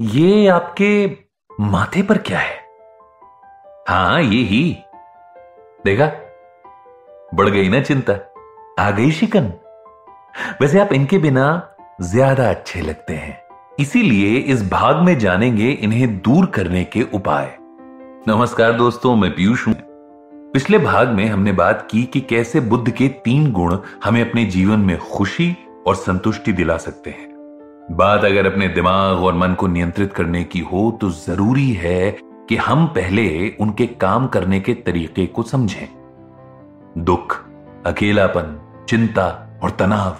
ये आपके माथे पर क्या है? हाँ, ये ही। देखा? बढ़ गई ना चिंता। आ गई शिकन। वैसे आप इनके बिना ज़्यादा अच्छे लगते हैं। इसीलिए इस भाग में जानेंगे इन्हें दूर करने के उपाय। नमस्कार दोस्तों, मैं पीयूष हूँ। पिछले भाग में हमने बात की कि कैसे बुद्ध के तीन गुण हमें अपने जीवन में खुशी और संतुष्टि दिला सकते हैं। बात अगर अपने दिमाग और मन को नियंत्रित करने की हो तो ज़रूरी है कि हम पहले उनके काम करने के तरीके को समझें। दुख, अकेलापन, चिंता और तनाव,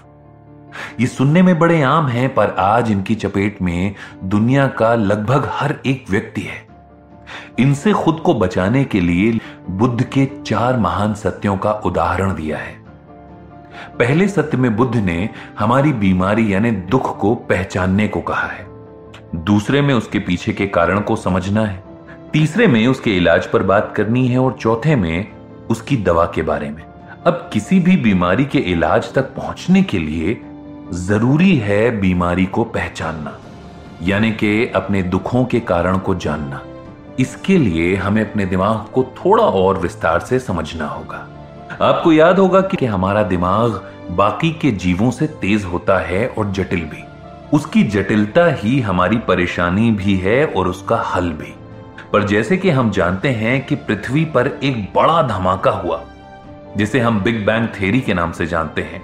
ये सुनने में बड़े आम हैं, पर आज इनकी चपेट में दुनिया का लगभग हर एक व्यक्ति है। इनसे खुद को बचाने के लिए बुद्ध के चार महान सत्यों का उदाहरण दिया है। पहले सत्य में बुद्ध ने हमारी बीमारी यानी दुख को पहचानने को कहा है। दूसरे में उसके पीछे के कारण को समझना है। तीसरे में उसके इलाज पर बात करनी है और चौथे में उसकी दवा के बारे में। अब किसी भी बीमारी के इलाज तक पहुँचने के लिए ज़रूरी है बीमारी को पहचानना, यानी कि अपने दुखों के कारण को जानना। इसके लिए हमें अपने दिमाग को थोड़ा और विस्तार से समझना होगा। आपको याद होगा कि हमारा दिमाग बाकी के जीवों से तेज होता है और जटिल भी। उसकी जटिलता ही हमारी परेशानी भी है और उसका हल भी। पर जैसे कि हम जानते हैं कि पृथ्वी पर एक बड़ा धमाका हुआ, जिसे हम बिग बैंग थेरी के नाम से जानते हैं।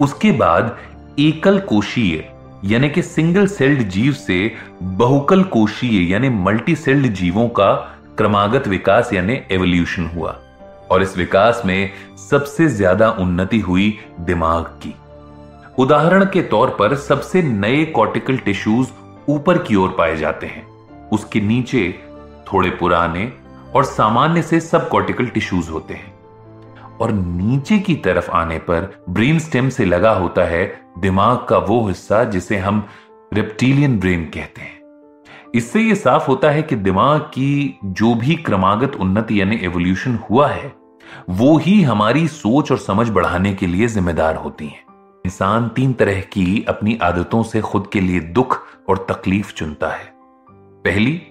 उसके बाद एकल कोशीय यानी कि सिंगल सेल्ड जीव से बहुकल कोशीय यानी मल्टी सेल्ड जीवों का क्रमागत विकास, यानी एवोल्यूशन हुआ। और इस विकास में सबसे ज़्यादा उन्नति हुई दिमाग की। उदाहरण के तौर पर सबसे नए कॉर्टिकल टिश्यूज ऊपर की ओर पाए जाते हैं। उसके नीचे थोड़े पुराने और सामान्य से सब कॉर्टिकल टिश्यूज होते हैं। और नीचे की तरफ़ आने पर ब्रेन स्टेम से लगा होता है दिमाग का वो हिस्सा जिसे हम रेप्टीलियन ब्रेन कहते हैं। इससे यह साफ़ होता है कि दिमाग की जो भी क्रमागत उन्नति यानी एवोल्यूशन हुआ है वो ही हमारी सोच और समझ बढ़ाने के लिए जिम्मेदार होती हैं। इंसान तीन तरह की अपनी आदतों से खुद के लिए दुख और तकलीफ़ चुनता है। पहली,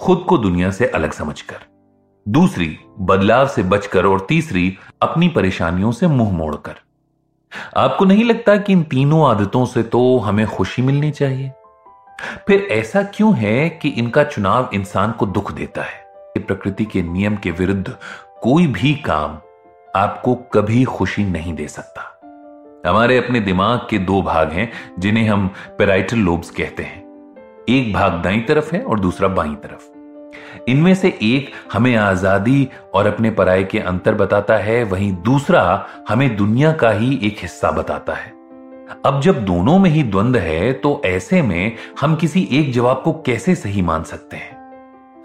खुद को दुनिया से अलग समझकर। दूसरी, बदलाव से बचकर और तीसरी, अपनी परेशानियों से मुँह मोड़कर। आपको नहीं लगता कि इन तीनों आदतों से तो हमें खुशी मिलनी चाहिए? फिर ऐसा क्यों है कि इनका चुनाव इंसान को दुख देता है? प्रकृति के नियम के विरुद्ध कोई भी काम आपको कभी खुशी नहीं दे सकता। हमारे अपने दिमाग के दो भाग हैं, जिन्हें हम पेराइटल लोब्स कहते हैं। एक भाग दाई तरफ़ है और दूसरा बाई तरफ़। इनमें से एक हमें आज़ादी और अपने पराये के अंतर बताता है, वहीं दूसरा हमें दुनिया का ही एक हिस्सा बताता है। अब जब दोनों में ही द्वंद्व है तो ऐसे में हम किसी एक जवाब को कैसे सही मान सकते हैं?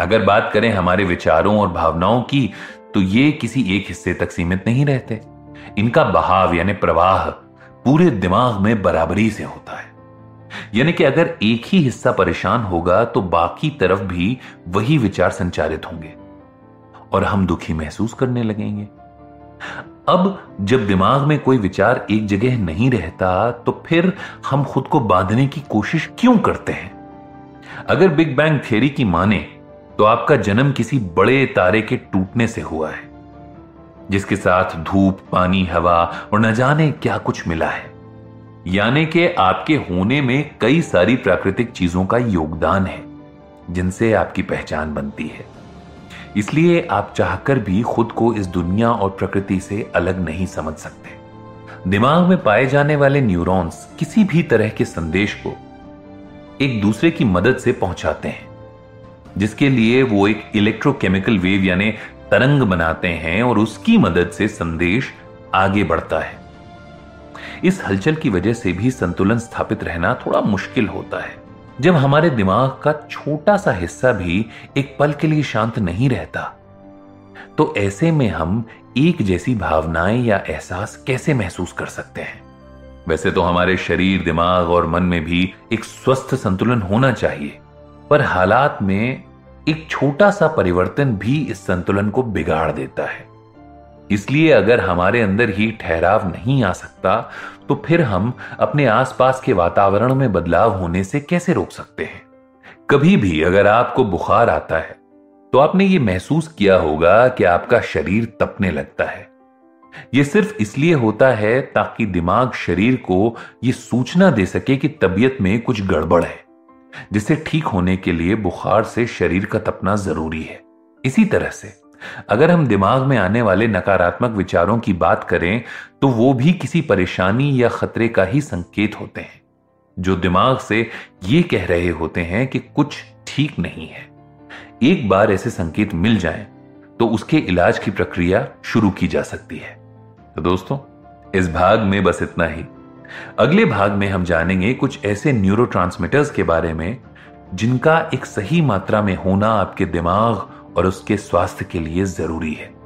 अगर बात करें हमारे विचारों और भावनाओं की तो ये किसी एक हिस्से तक सीमित नहीं रहते। इनका बहाव यानी प्रवाह पूरे दिमाग में बराबरी से होता है। यानी कि अगर एक ही हिस्सा परेशान होगा तो बाकी तरफ़ भी वही विचार संचारित होंगे और हम दुखी महसूस करने लगेंगे। अब जब दिमाग में कोई विचार एक जगह नहीं रहता तो फिर हम खुद को बांधने की कोशिश क्यों करते हैं? अगर बिग बैंग थियरी की माने तो आपका जन्म किसी बड़े तारे के टूटने से हुआ है, जिसके साथ धूप, पानी, हवा और न जाने क्या कुछ मिला है। यानी कि आपके होने में कई सारी प्राकृतिक चीज़ों का योगदान है, जिनसे आपकी पहचान बनती है। इसलिए आप चाहकर भी खुद को इस दुनिया और प्रकृति से अलग नहीं समझ सकते। दिमाग में पाए जाने वाले न्यूरॉन्स किसी भी तरह के संदेश को एक दूसरे की मदद से पहुंचाते हैं। जिसके लिए वो एक इलेक्ट्रोकेमिकल वेव यानी तरंग बनाते हैं और उसकी मदद से संदेश आगे बढ़ता है। इस हलचल की वजह से भी संतुलन स्थापित रहना थोड़ा मुश्किल होता है। जब हमारे दिमाग का छोटा सा हिस्सा भी एक पल के लिए शांत नहीं रहता तो ऐसे में हम एक जैसी भावनाएँ या एहसास कैसे महसूस कर सकते हैं? वैसे तो हमारे शरीर, दिमाग और मन में भी एक स्वस्थ संतुलन होना चाहिए। पर हालात में एक छोटा सा परिवर्तन भी इस संतुलन को बिगाड़ देता है। इसलिए अगर हमारे अंदर ही ठहराव नहीं आ सकता तो फिर हम अपने आसपास के वातावरण में बदलाव होने से कैसे रोक सकते हैं? कभी भी अगर आपको बुखार आता है तो आपने ये महसूस किया होगा कि आपका शरीर तपने लगता है। यह सिर्फ़ इसलिए होता है ताकि दिमाग शरीर को यह सूचना दे सके कि तबीयत में कुछ गड़बड़ है। जिसे ठीक होने के लिए बुखार से शरीर का तपना ज़रूरी है। इसी तरह से, अगर हम दिमाग में आने वाले नकारात्मक विचारों की बात करें तो वो भी किसी परेशानी या खतरे का ही संकेत होते हैं, जो दिमाग से ये कह रहे होते हैं कि कुछ ठीक नहीं है। एक बार ऐसे संकेत मिल जाएँ तो उसके इलाज की प्रक्रिया शुरू की जा सकती है। तो दोस्तों, इस भाग में बस इतना ही। अगले भाग में हम जानेंगे कुछ ऐसे न्यूरो के बारे में, जिनका एक सही मात्रा में होना आपके दिमाग और उसके स्वास्थ्य के लिए ज़रूरी है।